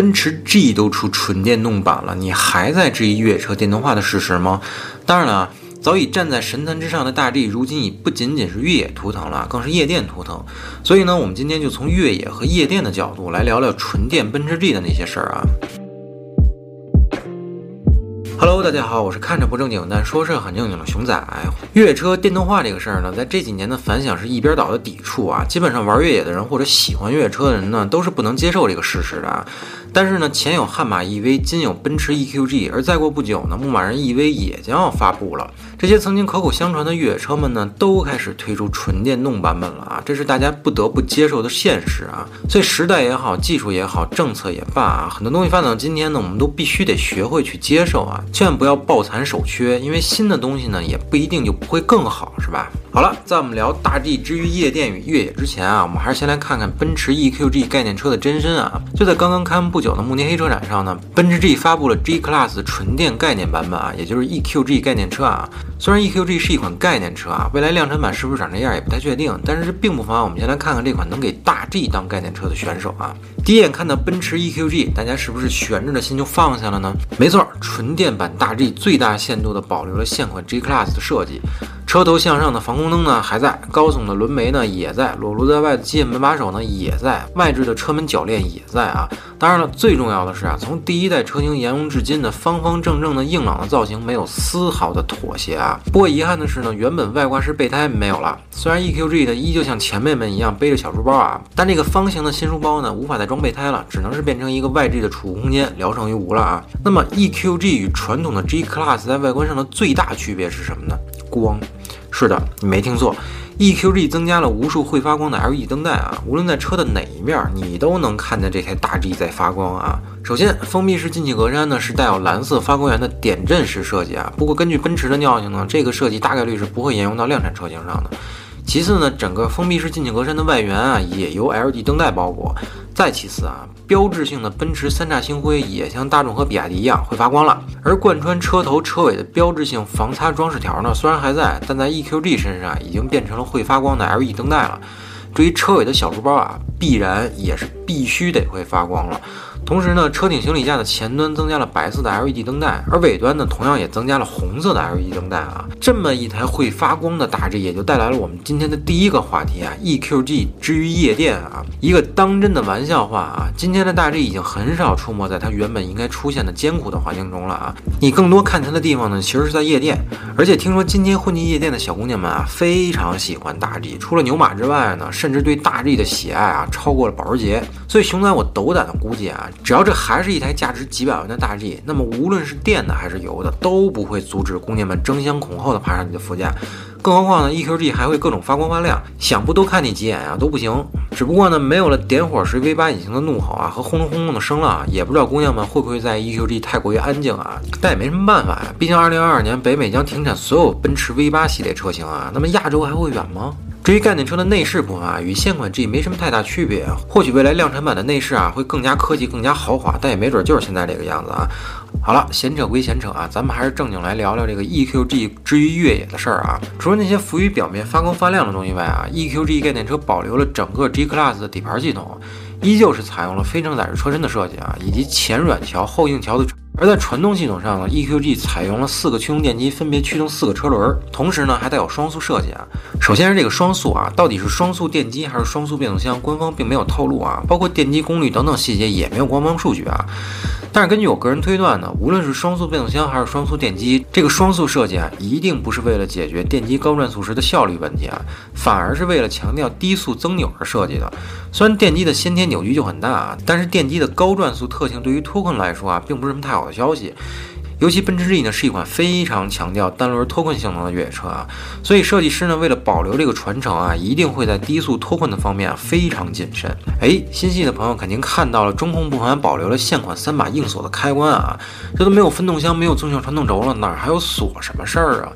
奔驰 G 都出纯电动版了，你还在质疑越野车电动化的事实吗？当然了，早已站在神坛之上的大 G，如今已不仅仅是越野图腾了，更是夜店图腾。所以呢，我们今天就从越野和夜店的角度来聊聊纯电奔驰 G 的那些事儿啊。Hello，大家好，我是看着不正经但说事很正经的熊仔。越野车电动化这个事儿呢，在这几年的反响是一边倒的抵触啊。基本上玩越野的人或者喜欢越野车的人呢，都是不能接受这个事实的。但是呢，前有悍马 EV，今有奔驰 EQG，而再过不久呢，牧马人 EV 也将要发布了。这些曾经口口相传的越野车们呢，都开始推出纯电动版本了啊！这是大家不得不接受的现实啊！所以时代也好，技术也好，政策也罢啊，很多东西发展到今天呢，我们都必须得学会去接受啊！千万不要抱残守缺，因为新的东西呢，也不一定就不会更好，是吧？好了，在我们聊大 G 之于夜店与越野之前啊，我们还是先来看看奔驰 EQG 概念车的真身啊！就在刚刚开幕不久的慕尼黑车展上呢，奔驰 G 发布了 G Class 纯电概念版本啊，也就是 EQG 概念车啊。虽然 EQG 是一款概念车啊，未来量产版是不是长这样也不太确定，但是这并不妨碍我们先来看看这款能给大 G 当概念车的选手啊。第一眼看到奔驰 EQG，大家是不是悬着的心就放下了呢？没错，纯电版大 G 最大限度的保留了现款 G Class 的设计。车头向上的防空灯呢还在，高耸的轮眉呢也在，裸露在外的机械门把手呢也在，外置的车门铰链也在啊。当然了，最重要的是啊，从第一代车型沿用至今的方方正正的硬朗的造型没有丝毫的妥协啊。不过遗憾的是呢，原本外挂式备胎没有了。虽然 EQG 呢依旧像前辈们一样背着小书包啊，但这个方形的新书包呢无法再装备胎了，只能是变成一个外置的储物空间，聊胜于无了啊。那么 EQG 与传统的 G Class 在外观上的最大区别是什么呢？光。是的，你没听错，EQG 增加了无数会发光的 LED 灯带啊，无论在车的哪一面，你都能看见这台大 G 在发光啊。首先，封闭式进气格栅呢是带有蓝色发光源的点阵式设计啊，不过根据奔驰的尿性呢，这个设计大概率是不会沿用到量产车型上的。其次呢，整个封闭式进气格栅的外缘啊也由 LED 灯带包裹。再其次啊，标志性的奔驰三叉星辉也像大众和比亚迪一样会发光了。而贯穿车头车尾的标志性防擦装饰条呢，虽然还在，但在 EQG 身上已经变成了会发光的 LED 灯带了。至于车尾的小书包啊，必然也是必须得会发光了。同时呢，车顶行李架的前端增加了白色的 LED 灯带，而尾端呢，同样也增加了红色的 LED 灯带啊。这么一台会发光的大 G，也就带来了我们今天的第一个话题啊，EQG 之于夜店啊，一个当真的玩笑话啊。今天的大 G 已经很少出没在它原本应该出现的艰苦的环境中了啊，你更多看它的地方呢，其实是在夜店。而且听说今天混进夜店的小姑娘们啊，非常喜欢大 G，除了牛马之外呢，甚至对大 G 的喜爱啊，超过了保时捷。所以熊仔，我斗胆的估计啊。只要这还是一台价值几百万的大 G，那么无论是电的还是油的，都不会阻止姑娘们争先恐后的爬上你的副驾。更何况呢，EQG 还会各种发光发亮，想不多看你几眼啊都不行。只不过呢，没有了点火时 V8 引擎的怒吼啊和轰隆轰隆的声浪啊，也不知道姑娘们会不会在 EQG 太过于安静啊。但也没什么办法呀，毕竟2022年北美将停产所有奔驰 V8 系列车型啊，那么亚洲还会远吗？至于概念车的内饰部分啊，与现款 G 没什么太大区别。或许未来量产版的内饰啊会更加科技、更加豪华，但也没准就是现在这个样子啊。好了，闲扯归闲扯啊，咱们还是正经来聊聊这个 EQG 之于越野的事儿啊。除了那些浮于表面、发光发亮的东西外啊，EQG 概念车保留了整个 G Class 的底盘系统，依旧是采用了非承载式车身的设计啊，以及前软桥后硬桥的。而在传动系统上呢，EQG 采用了四个驱动电机，分别驱动四个车轮，同时呢还带有双速设计啊。首先是这个双速啊，到底是双速电机还是双速变速箱，官方并没有透露啊，包括电机功率等等细节也没有官方数据啊。但是根据我个人推断呢，无论是双速变速箱还是双速电机，这个双速设计啊，一定不是为了解决电机高转速时的效率问题啊，反而是为了强调低速增扭而设计的。虽然电机的先天扭矩就很大啊，但是电机的高转速特性对于脱困来说啊，并不是什么太好的消息。尤其奔驰 G 呢是一款非常强调单轮脱困性能的越野车啊，所以设计师呢为了保留这个传承啊，一定会在低速脱困的方面啊非常谨慎。哎，心细的朋友肯定看到了中控部分保留了现款三把硬锁的开关啊，这都没有分动箱，没有纵向传动轴了，哪还有锁什么事儿啊？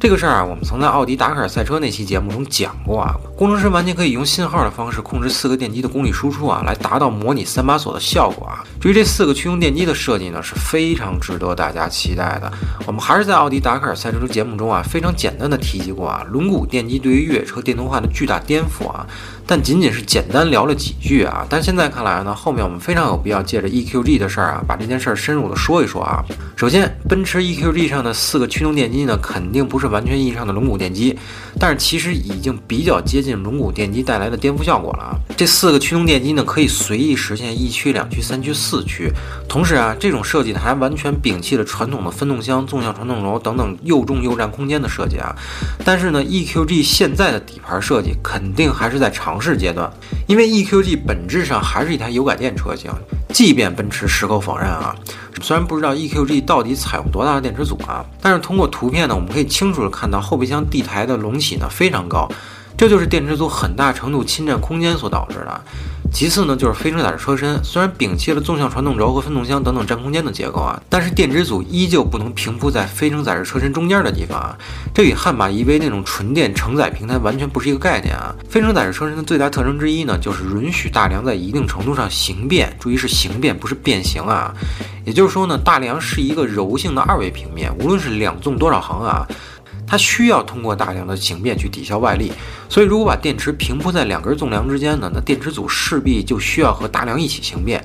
这个事儿啊，我们曾在奥迪达喀尔赛车那期节目中讲过啊。工程师完全可以用信号的方式控制四个电机的功率输出啊，来达到模拟三把锁的效果啊。至于这四个驱动电机的设计呢，是非常值得大家期待的。我们还是在奥迪达喀尔赛车的节目中啊，非常简单的提及过啊，轮毂电机对于越野车电动化的巨大颠覆啊。但仅仅是简单聊了几句啊，但现在看来呢，后面我们非常有必要借着 EQG 的事儿啊，把这件事儿深入的说一说啊。首先，奔驰 EQG 上的四个驱动电机呢，肯定不是完全意义上的轮毂电机，但是其实已经比较接近轮毂电机带来的颠覆效果了啊。这四个驱动电机呢，可以随意实现一驱、两驱、三驱、四驱，同时啊，这种设计呢还完全摒弃了传统的分动箱、纵向传动轴等等又重又占空间的设计啊。但是呢，EQG 现在的底盘设计肯定还是在尝。试阶段，因为 EQG 本质上还是一台油改电车型，即便奔驰矢口否认啊，虽然不知道 EQG 到底采用多大的电池组啊，但是通过图片呢，我们可以清楚的看到后备箱地台的隆起呢非常高，这就是电池组很大程度侵占空间所导致的。其次呢，就是非承载式车身，虽然摒弃了纵向传动轴和分动箱等等占空间的结构啊，但是电池组依旧不能平铺在非承载式车身中间的地方啊，这与悍马 EV 那种纯电承载平台完全不是一个概念啊。非承载式车身的最大特征之一呢，就是允许大梁在一定程度上形变，注意是形变，不是变形啊。也就是说呢，大梁是一个柔性的二维平面，无论是两纵多少横啊。它需要通过大量的形变去抵消外力，所以如果把电池平铺在两根纵梁之间呢，那电池组势必就需要和大梁一起形变，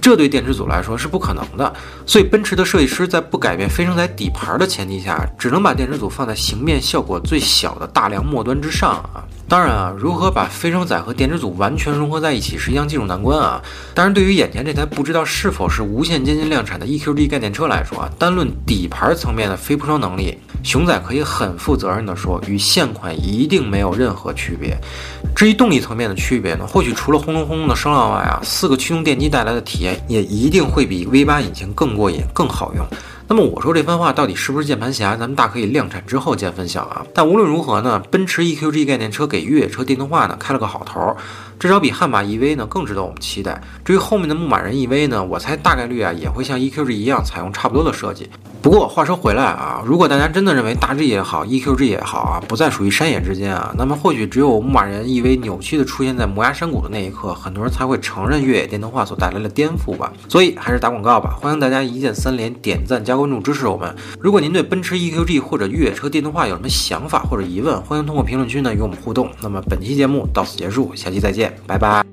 这对电池组来说是不可能的。所以奔驰的设计师在不改变非承载底盘的前提下，只能把电池组放在形变效果最小的大梁末端之上啊。当然啊，如何把飞升载和电池组完全融合在一起是一项技术难关啊。但是，对于眼前这台不知道是否是无限接近量产的 EQD 概念车来说啊，单论底盘层面的非铺装能力，熊仔可以很负责任的说，与现款一定没有任何区别。至于动力层面的区别呢，或许除了轰隆轰隆的声浪外啊，四个驱动电机带来的体验也一定会比 V8 引擎更过瘾、更好用。那么我说这番话到底是不是键盘侠？咱们大可以量产之后见分晓啊。但无论如何呢，奔驰 EQG 概念车给越野车电动化呢开了个好头，至少比悍马 EV 呢更值得我们期待。至于后面的牧马人 EV 呢，我猜大概率啊也会像 EQG 一样采用差不多的设计。不过话说回来啊，如果大家真的认为大 G 也好，EQG 也好啊，不再属于山野之间啊，那么或许只有牧马人 EV 扭曲的出现在摩崖山谷的那一刻，很多人才会承认越野电动化所带来的颠覆吧。所以还是打广告吧，欢迎大家一键三连、点赞加关注支持我们。如果您对奔驰 EQG 或者越野车电动化有什么想法或者疑问，欢迎通过评论区呢与我们互动。那么本期节目到此结束，下期再见拜拜。